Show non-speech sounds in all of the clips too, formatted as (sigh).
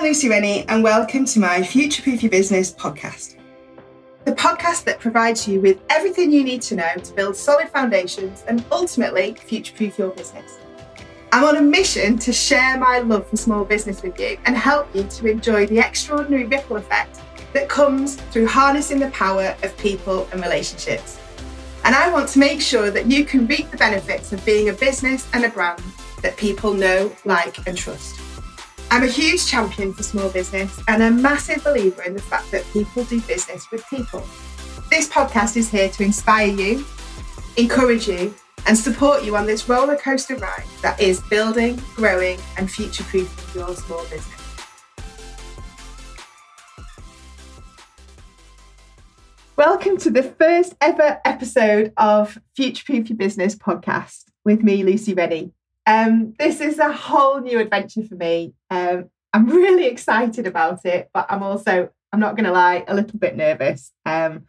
I'm Lucy Rennie, and welcome to my Future Proof Your Business podcast. The podcast that provides you with everything you need to know to build solid foundations and ultimately future proof your business. I'm on a mission to share my love for small business with you and help you to enjoy the extraordinary ripple effect that comes through harnessing the power of people and relationships. And I want to make sure that you can reap the benefits of being a business and a brand that people know, like, and trust. I'm a huge champion for small business and a massive believer in the fact that people do business with people. This podcast is here to inspire you, encourage you, and support you on this roller coaster ride that is building, growing, and future proofing your small business. Welcome to the first ever episode of Future Proof Your Business podcast with me, Lucy Rennie. Um, this is a whole new adventure for me. Um, I'm (laughs) really excited about it, but I'm also, I'm not going to lie, a little bit nervous. Um,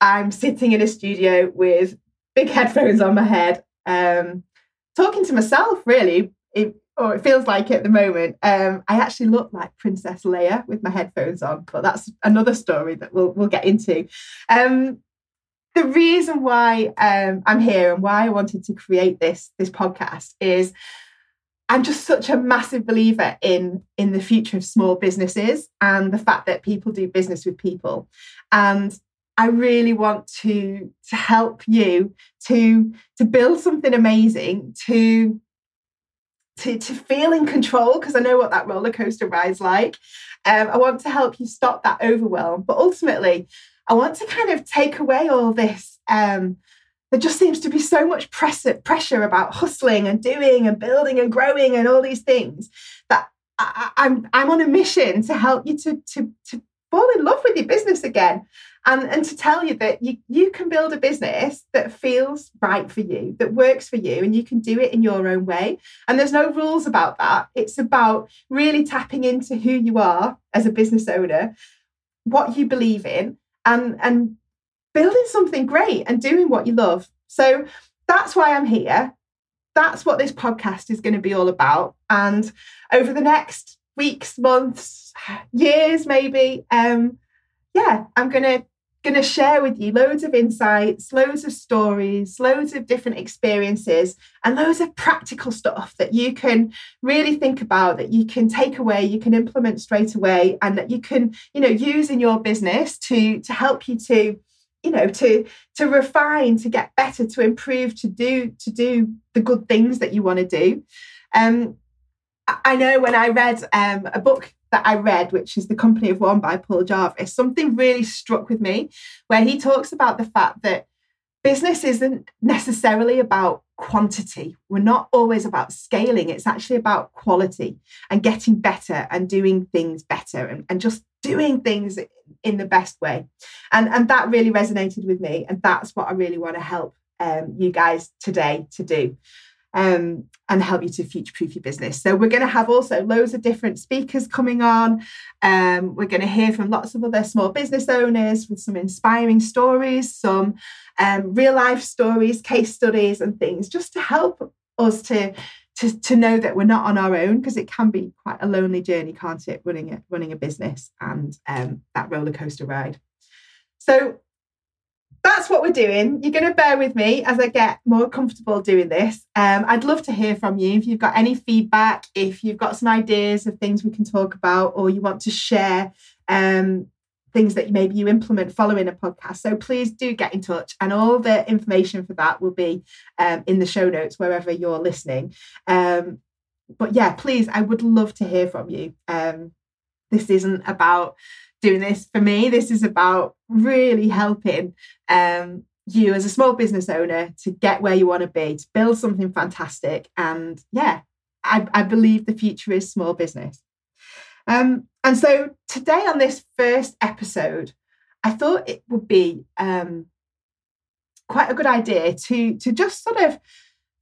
I'm sitting in a studio with big headphones on my head, um, talking to myself, really. It, or it feels like at the moment. Um, I actually look like Princess Leia with my headphones on, but that's another story that we'll we'll get into. Um, the reason why um, I'm here and why I wanted to create this this podcast is I'm just such a massive believer in in the future of small businesses and the fact that people do business with people, and I really want to to help you to to build something amazing to to, to feel in control because I know what that roller coaster ride's like. Um, I want to help you stop that overwhelm, but ultimately, I want to kind of take away all this. Um, there just seems to be so much press- pressure about hustling and doing and building and growing and all these things that I, I'm I'm on a mission to help you to to to fall in love with your business again and, and to tell you that you, you can build a business that feels right for you, that works for you, and you can do it in your own way. And there's no rules about that. It's about really tapping into who you are as a business owner, what you believe in, and, and building something great and doing what you love. So that's why I'm here. That's what this podcast is going to be all about. And over the next weeks, months, years, maybe, um, yeah, I'm going to going to share with you loads of insights, loads of stories, loads of different experiences, and loads of practical stuff that you can really think about, that you can take away, you can implement straight away, and that you can, you know, use in your business to to help you to you know to to refine to get better to improve to do to do the good things that you want to do um i know when i read um, a book that I read, which is The Company of One by Paul Jarvis, something really struck with me where he talks about the fact that business isn't necessarily about quantity. We're not always about scaling, it's actually about quality and getting better and doing things better and, and just doing things in the best way. And, and that really resonated with me. And that's what I really want to help um, you guys today to do um, and help you to future proof your business. So, we're going to have also loads of different speakers coming on. Um, we're going to hear from lots of other small business owners with some inspiring stories, some um, real life stories, case studies, and things just to help us to. To, to know that we're not on our own because it can be quite a lonely journey, can't it? Running a running a business and um, that roller coaster ride. So that's what we're doing. You're going to bear with me as I get more comfortable doing this. Um, I'd love to hear from you if you've got any feedback, if you've got some ideas of things we can talk about, or you want to share um, things that maybe you implement following a podcast. So please do get in touch, and all the information for that will be um, in the show notes wherever you're listening. Um, but yeah, please, I would love to hear from you. Um, this isn't about doing this for me. This is about really helping um, you as a small business owner to get where you want to be, to build something fantastic. And yeah, I, I believe the future is small business. Um, and so today on this first episode, I thought it would be um, quite a good idea to to just sort of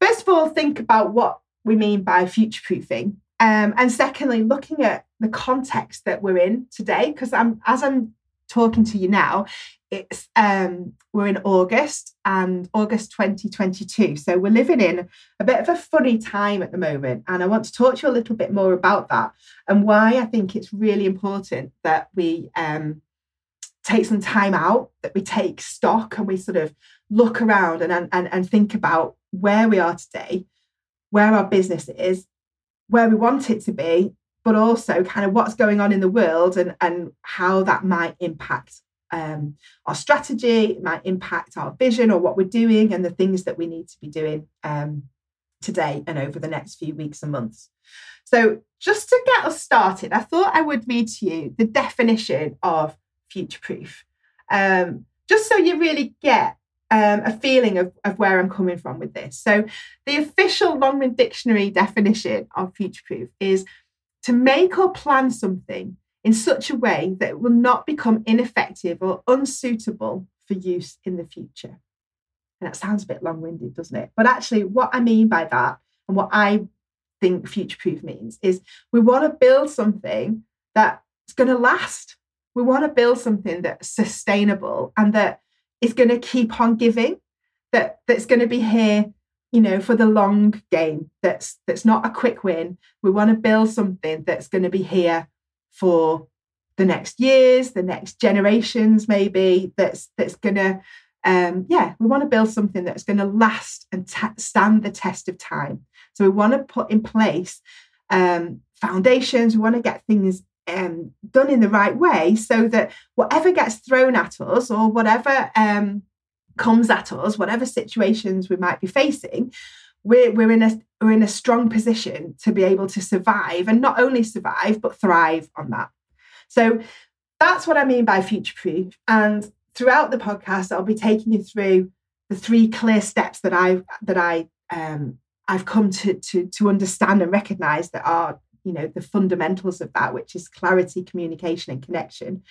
first of all think about what we mean by future proofing um, and secondly looking at the context that we're in today because i'm as i'm talking to you now, it's um, we're in August and August 2022. So we're living in a bit of a funny time at the moment. And I want to talk to you a little bit more about that and why I think it's really important that we um, take some time out, that we take stock and we sort of look around and, and, and think about where we are today, where our business is, where we want it to be, but also kind of what's going on in the world and, and how that might impact um, our strategy, might impact our vision or what we're doing and the things that we need to be doing um, today and over the next few weeks and months. So, just to get us started, I thought I would read to you the definition of future proof, um, just so you really get um, a feeling of, of where I'm coming from with this. So, the official Longman Dictionary definition of future proof is to make or plan something in such a way that it will not become ineffective or unsuitable for use in the future. And that sounds a bit long winded, doesn't it? But actually, what I mean by that and what I think future proof means is we want to build something that's going to last. We want to build something that's sustainable and that is going to keep on giving, that, that's going to be here you know for the long game that's that's not a quick win we want to build something that's going to be here for the next years, the next generations, maybe that's that's going to, um, yeah, we want to build something that's going to last and t- stand the test of time. So we want to put in place um, foundations. We want to get things um, done in the right way so that whatever gets thrown at us or whatever um, comes at us, whatever situations we might be facing, we're, we're in a we're in a strong position to be able to survive and not only survive but thrive on that. So that's what i mean by future proof. And throughout the podcast i'll be taking you through the three clear steps that i that i um, i've come to to to understand and recognize that are you know the fundamentals of that which is clarity communication and connection.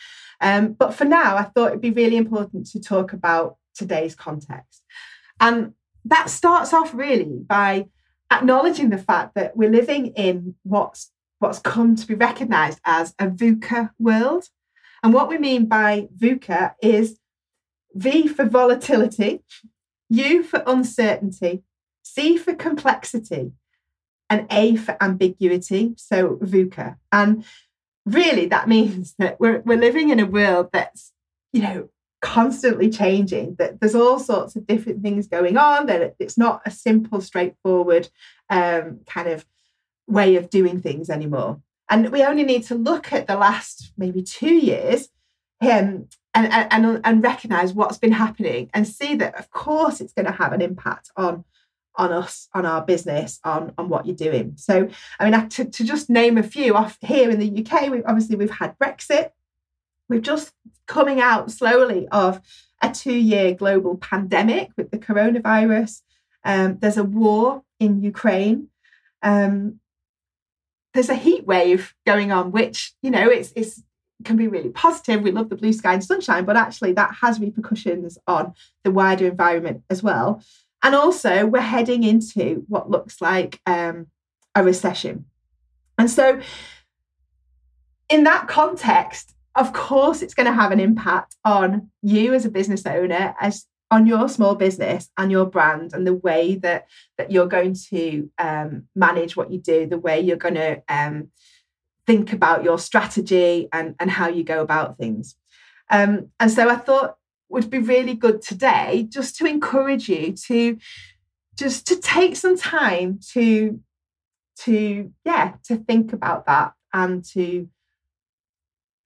Um, but for now i thought it'd be really important to talk about today's context and that starts off really by acknowledging the fact that we're living in what's what's come to be recognized as a VUCA world. And what we mean by VUCA is V for volatility, U for uncertainty, C for complexity, and A for ambiguity. So VUCA. And really that (laughs) means that we're, we're living in a world that's, you know, constantly changing that there's all sorts of different things going on that it's not a simple straightforward um, kind of way of doing things anymore. And we only need to look at the last maybe two years um, and, and, and recognize what's been happening and see that of course it's going to have an impact on on us on our business on on what you're doing. So i mean to, to just name a few off here in the uk we obviously we've had brexit we're just coming out slowly of a two year global pandemic with the coronavirus. Um, there's a war in Ukraine. Um, there's a heat wave going on, which, you know, it's, it's can be really positive. We love the blue sky and sunshine, but actually that has repercussions on the wider environment as well. And also, we're heading into what looks like um, a recession. And so, in that context, of course it's going to have an impact on you as a business owner as on your small business and your brand and the way that that you're going to um, manage what you do the way you're going to um, think about your strategy and and how you go about things. Um, and so i thought would be really good today just to encourage you to just to take some time to to yeah to think about that and to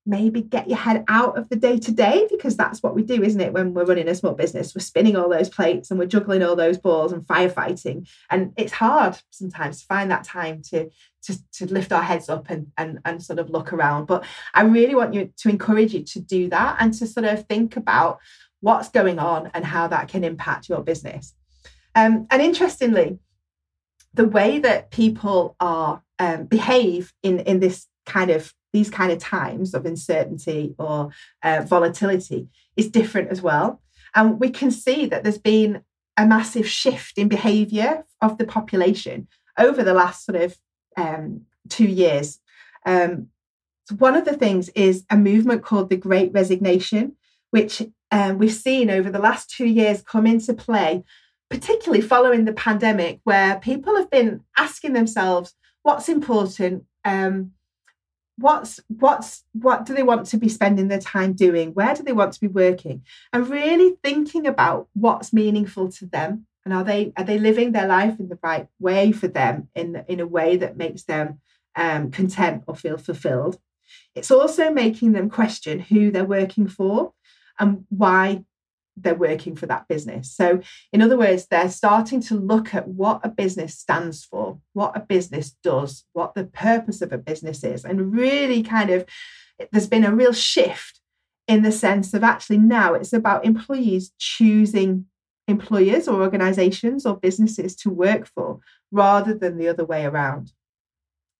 maybe get your head out of the day to day because that's what we do, isn't it? When we're running a small business, we're spinning all those plates and we're juggling all those balls and firefighting. And it's hard sometimes to find that time to, to, to lift our heads up and, and, and sort of look around. But I really want you to encourage you to do that and to sort of think about what's going on and how that can impact your business. Um, and interestingly, the way that people are um, behave in in this kind of these kind of times of uncertainty or uh, volatility is different as well. And we can see that there's been a massive shift in behavior of the population over the last sort of um, two years. Um, So one of the things is a movement called the Great Resignation, which um, we've seen over the last two years come into play, particularly following the pandemic, where people have been asking themselves what's important. Um, what's what's what do they want to be spending their time doing? Where do they want to be working? And really thinking about what's meaningful to them. And are they are they living their life in the right way for them in in a way that makes them um, content or feel fulfilled? It's also making them question who they're working for and why they're working for that business. So, in other words, they're starting to look at what a business stands for, what a business does, what the purpose of a business is, and really kind of there's been a real shift in the sense of actually now it's about employees choosing employers or organizations or businesses to work for rather than the other way around.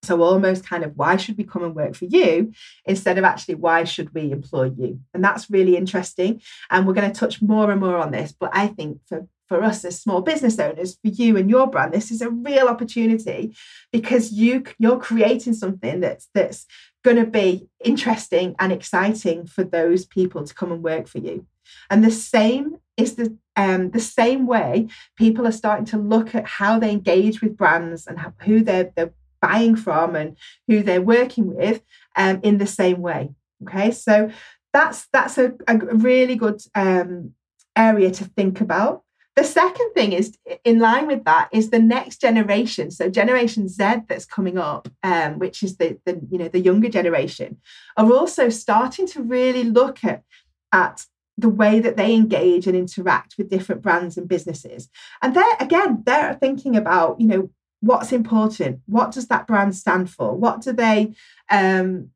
So, almost kind of why should we come and work for you instead of actually why should we employ you? And that's really interesting. And we're going to touch more and more on this. But I think for, for us as small business owners, for you and your brand, this is a real opportunity because you you're creating something that's that's going to be interesting and exciting for those people to come and work for you. And the same is the um, the same way people are starting to look at how they engage with brands and how, who they're, they're buying from and who they're working with um, in the same way. Okay, so that's that's a, a really good um, area to think about. The second thing is in line with that is the next generation. So Generation Z that's coming up, um, which is the, the you know the younger generation, are also starting to really look at at the way that they engage and interact with different brands and businesses. And they're again, they're thinking about, you know, what's important? What does that brand stand for? What do they um,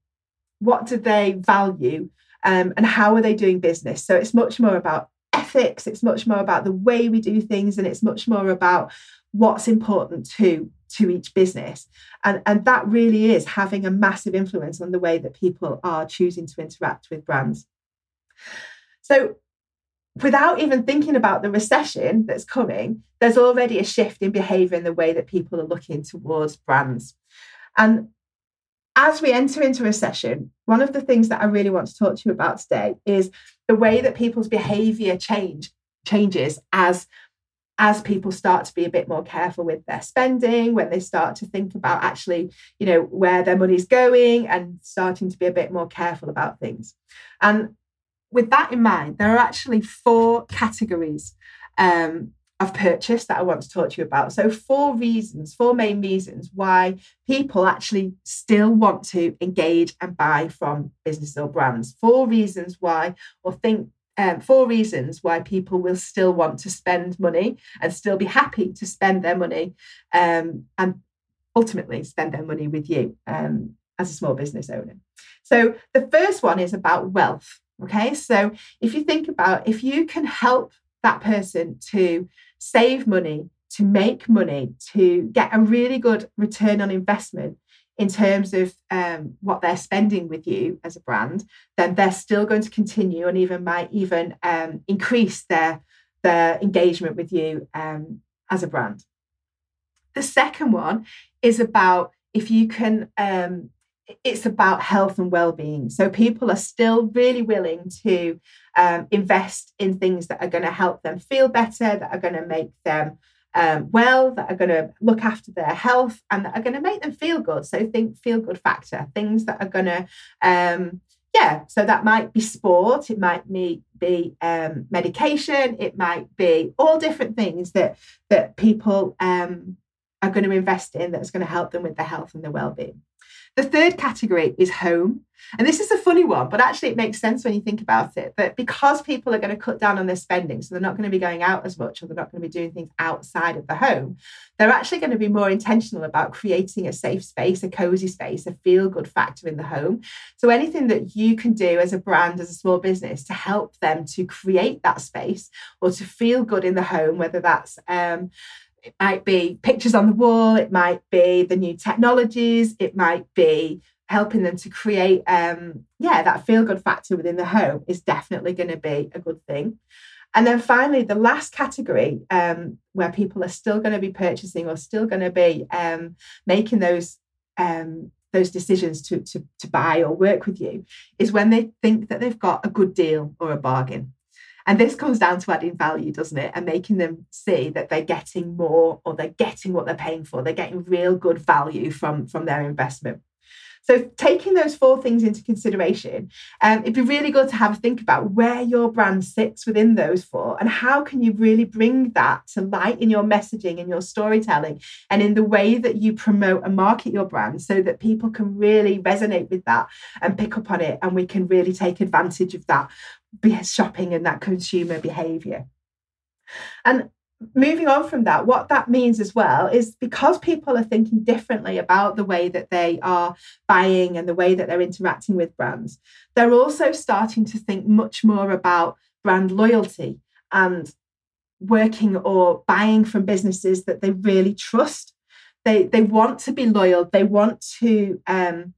what do they value? Um, and how are they doing business? So it's much more about ethics it's much more about the way we do things and it's much more about what's important to to each business. And and that really is having a massive influence on the way that people are choosing to interact with brands. So without even thinking about the recession that's coming, there's already a shift in behavior in the way that people are looking towards brands. And as we enter into recession, one of the things that I really want to talk to you about today is the way that people's behavior change changes as as people start to be a bit more careful with their spending when they start to think about actually you know where their money's going and starting to be a bit more careful about things and with that in mind, there are actually four categories um, of purchase that I want to talk to you about. So, four reasons, four main reasons why people actually still want to engage and buy from businesses or brands. Four reasons why, or think um, four reasons why people will still want to spend money and still be happy to spend their money um, and ultimately spend their money with you um, as a small business owner. So, the first one is about wealth. Okay, so if you think about if you can help that person to save money, to make money, to get a really good return on investment in terms of um, what they're spending with you as a brand, then they're still going to continue and even might even um, increase their their engagement with you um, as a brand. The second one is about if you can um, it's about health and well-being. So people are still really willing to um, invest in things that are going to help them feel better that are going to make them um, well that are going to look after their health and that are going to make them feel good. So think feel good factor things that are going to um, yeah so that might be sport it might be, be um, medication it might be all different things that that people um, are going to invest in that's going to help them with their health and their well-being the third category is home. And this is a funny one, but actually it makes sense when you think about it. That because people are going to cut down on their spending, so they're not going to be going out as much or they're not going to be doing things outside of the home, they're actually going to be more intentional about creating a safe space, a cozy space, a feel good factor in the home. So anything that you can do as a brand, as a small business to help them to create that space or to feel good in the home, whether that's um, it might be pictures on the wall, it might be the new technologies, it might be helping them to create um yeah that feel good factor within the home is definitely going to be a good thing and then finally the last category um, where people are still going to be purchasing or still going to be um, making those um, those decisions to, to, to buy or work with you is when they think that they've got a good deal or a bargain. And this comes down to adding value, doesn't it? And making them see that they're getting more or they're getting what they're paying for. They're getting real good value from, from their investment. So, taking those four things into consideration, um, it'd be really good to have a think about where your brand sits within those four and how can you really bring that to light in your messaging and your storytelling and in the way that you promote and market your brand so that people can really resonate with that and pick up on it and we can really take advantage of that shopping and that consumer behavior. And moving on from that, what that means as well is because people are thinking differently about the way that they are buying and the way that they're interacting with brands, they're also starting to think much more about brand loyalty and working or buying from businesses that they really trust. They they want to be loyal. They want to um,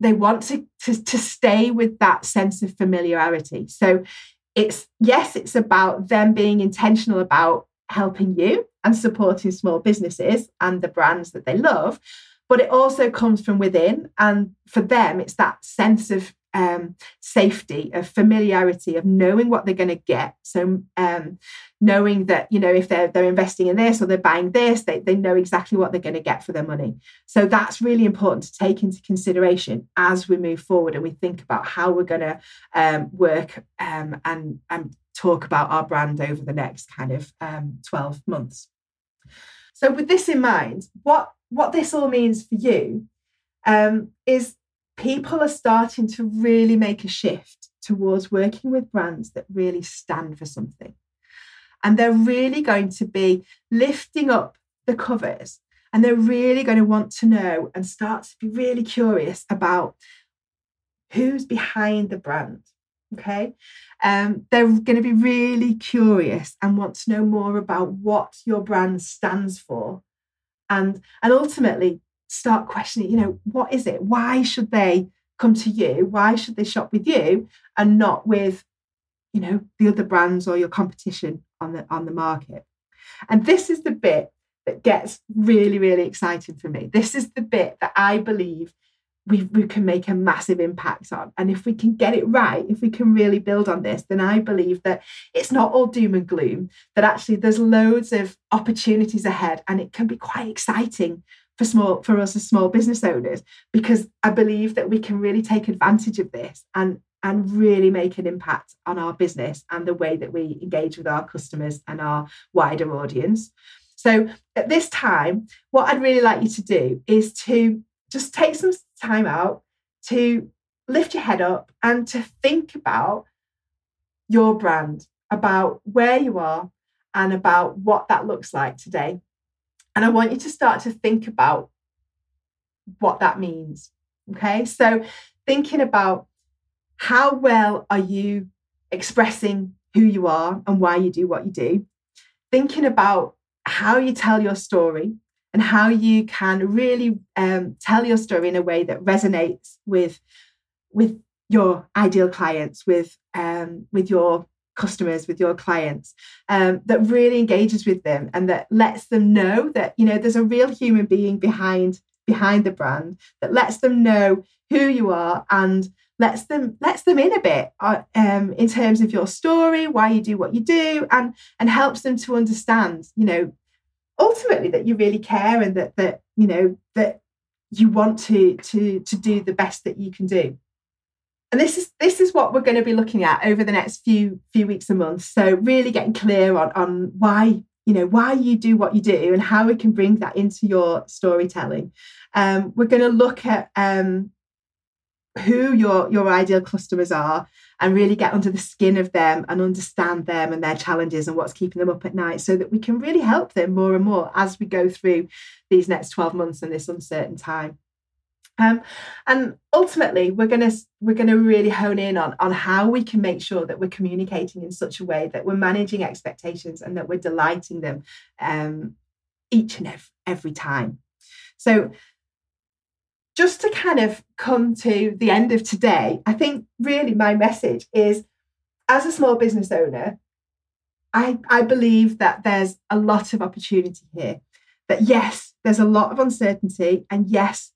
they want to, to to stay with that sense of familiarity. So it's yes, it's about them being intentional about helping you and supporting small businesses and the brands that they love. But it also comes from within. And for them, it's that sense of um, safety, of familiarity, of knowing what they're going to get. So um, knowing that you know if they're they're investing in this or they're buying this, they they know exactly what they're going to get for their money. So that's really important to take into consideration as we move forward and we think about how we're going to um, work um, and and talk about our brand over the next kind of um, twelve months. So with this in mind, what what this all means for you um, is people are starting to really make a shift towards working with brands that really stand for something. And they're really going to be lifting up the covers and they're really going to want to know and start to be really curious about who's behind the brand. Okay. Um, they're going to be really curious and want to know more about what your brand stands for. And, and ultimately, start questioning, you know, what is it? Why should they come to you? Why should they shop with you and not with, you know, the other brands or your competition on the on the market? And this is the bit that gets really, really exciting for me. This is the bit that I believe we, we can make a massive impact on. And if we can get it right, if we can really build on this, then I believe that it's not all doom and gloom, that actually there's loads of opportunities ahead and it can be quite exciting for small for us as small business owners because I believe that we can really take advantage of this and and really make an impact on our business and the way that we engage with our customers and our wider audience. So at this time, what I'd really like you to do is to just take some time out to lift your head up and to think about your brand, about where you are and about what that looks like today. And I want you to start to think about what that means. Okay. So, thinking about how well are you expressing who you are and why you do what you do, thinking about how you tell your story and how you can really um, tell your story in a way that resonates with with your ideal clients, with um, with your customers with your clients um, that really engages with them and that lets them know that you know there's a real human being behind behind the brand that lets them know who you are and lets them lets them in a bit uh, um, in terms of your story why you do what you do and and helps them to understand you know ultimately that you really care and that that you know that you want to to to do the best that you can do and this is this is what we're going to be looking at over the next few few weeks and months. So really getting clear on on why you know why you do what you do and how we can bring that into your storytelling. Um, we're going to look at um, who your your ideal customers are and really get under the skin of them and understand them and their challenges and what's keeping them up at night so that we can really help them more and more as we go through these next 12 months and this uncertain time um, and ultimately, we're going to we're going to really hone in on on how we can make sure that we're communicating in such a way that we're managing expectations and that we're delighting them um, each and every, every time. So, just to kind of come to the end of today, I think really my message is, as a small business owner, I I believe that there's a lot of opportunity here. That yes, there's a lot of uncertainty, and yes,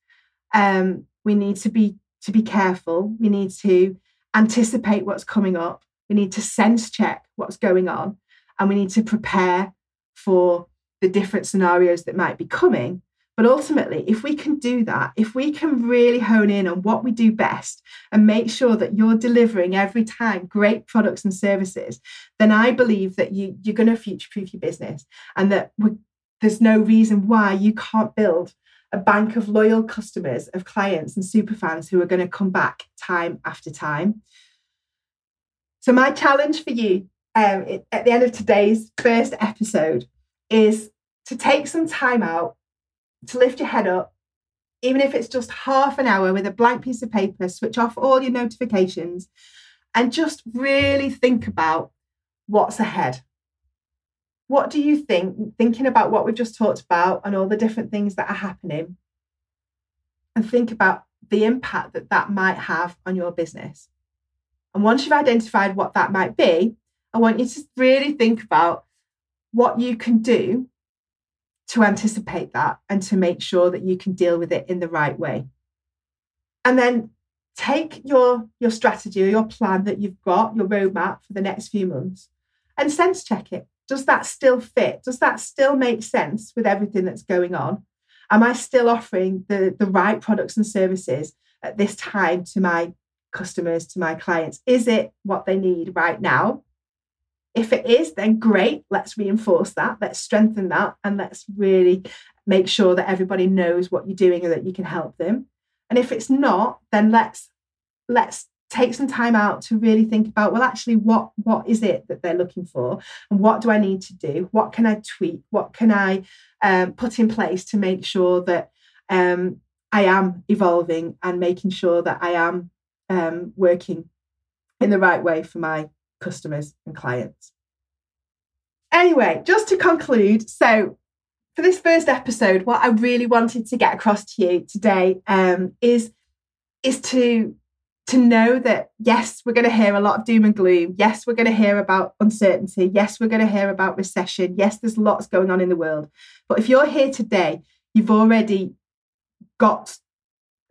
Um, we need to be to be careful. We need to anticipate what's coming up. We need to sense check what's going on, and we need to prepare for the different scenarios that might be coming. But ultimately, if we can do that, if we can really hone in on what we do best and make sure that you're delivering every time great products and services, then I believe that you, you're going to future proof your business and that there's no reason why you can't build a bank of loyal customers, of clients and super fans who are going to come back time after time. So, my challenge for you um, at the end of today's first episode is to take some time out to lift your head up, even if it's just half an hour with a blank piece of paper, switch off all your notifications, and just really think about what's ahead. What do you think, thinking about what we've just talked about and all the different things that are happening, and think about the impact that that might have on your business? And once you've identified what that might be, I want you to really think about what you can do to anticipate that and to make sure that you can deal with it in the right way. And then take your, your strategy or your plan that you've got, your roadmap for the next few months, and sense check it. Does that still fit? Does that still make sense with everything that's going on? Am I still offering the, the right products and services at this time to my customers, to my clients? Is it what they need right now? If it is, then great. Let's reinforce that. Let's strengthen that. And let's really make sure that everybody knows what you're doing and that you can help them. And if it's not, then let's let's take some time out to really think about well actually what what is it that they're looking for? And what do i need to do? What can i tweak? What can i um, put in place to make sure that um, i am evolving and making sure that i am um, working in the right way for my customers and clients. Anyway, just to conclude, so for this first episode, what I really wanted to get across to you today um, is is to to know that yes, we're going to hear a lot of doom and gloom. Yes, we're going to hear about uncertainty. Yes, we're going to hear about recession. Yes, there's lots going on in the world. But if you're here today, you've already got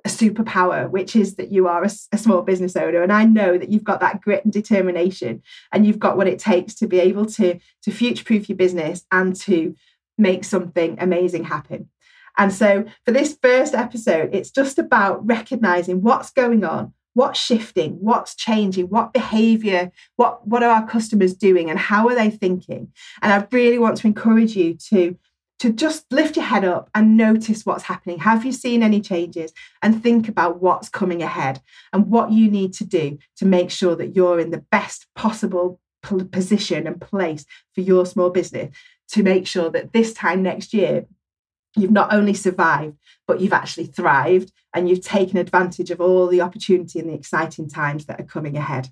a superpower, which is that you are a, a, small business owner. And I know that you've got that grit and determination, and you've got what it takes to be able to, to future proof your business and to make something amazing happen. And so, for this first episode, it's just about recognizing what's going on, what's shifting, what's changing, what behavior, what, what are our customers doing, and how are they thinking. And I really want to encourage you to to just lift your head up and notice what's happening. Have you seen any changes? And think about what's coming ahead and what you need to do to make sure that you're in the best possible position and place for your small business to make sure that this time next year, you've not only survived, but you've actually thrived and you've taken advantage of all the opportunity and the exciting times that are coming ahead.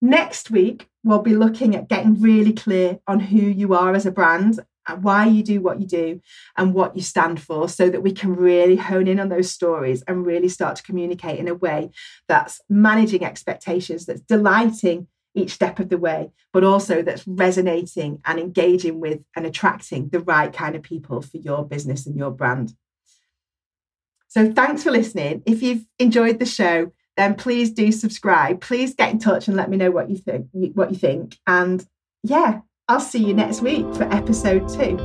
Next week, we'll be looking at getting really clear on who you are as a brand and why you do what you do and what you stand for so that we can really hone in on those stories and really start to communicate in a way that's managing expectations that's delighting each step of the way but also that's resonating and engaging with and attracting the right kind of people for your business and your brand so thanks for listening if you've enjoyed the show then please do subscribe please get in touch and let me know what you think what you think and yeah I'll see you next week for episode two.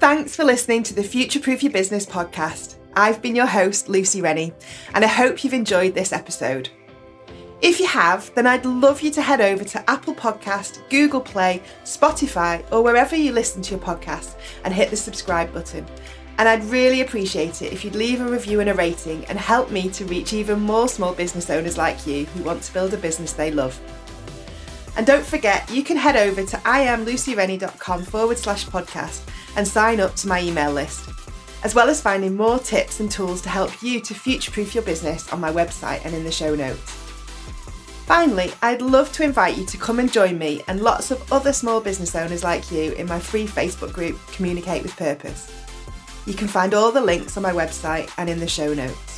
Thanks for listening to the Future Proof Your Business podcast. I've been your host, Lucy Rennie, and I hope you've enjoyed this episode. If you have, then I'd love you to head over to Apple Podcast, Google Play, Spotify, or wherever you listen to your podcast and hit the subscribe button. And I'd really appreciate it if you'd leave a review and a rating and help me to reach even more small business owners like you who want to build a business they love. And don't forget, you can head over to iamlucyrennie.com forward slash podcast and sign up to my email list, as well as finding more tips and tools to help you to future proof your business on my website and in the show notes. Finally, I'd love to invite you to come and join me and lots of other small business owners like you in my free Facebook group, Communicate with Purpose. You can find all the links on my website and in the show notes.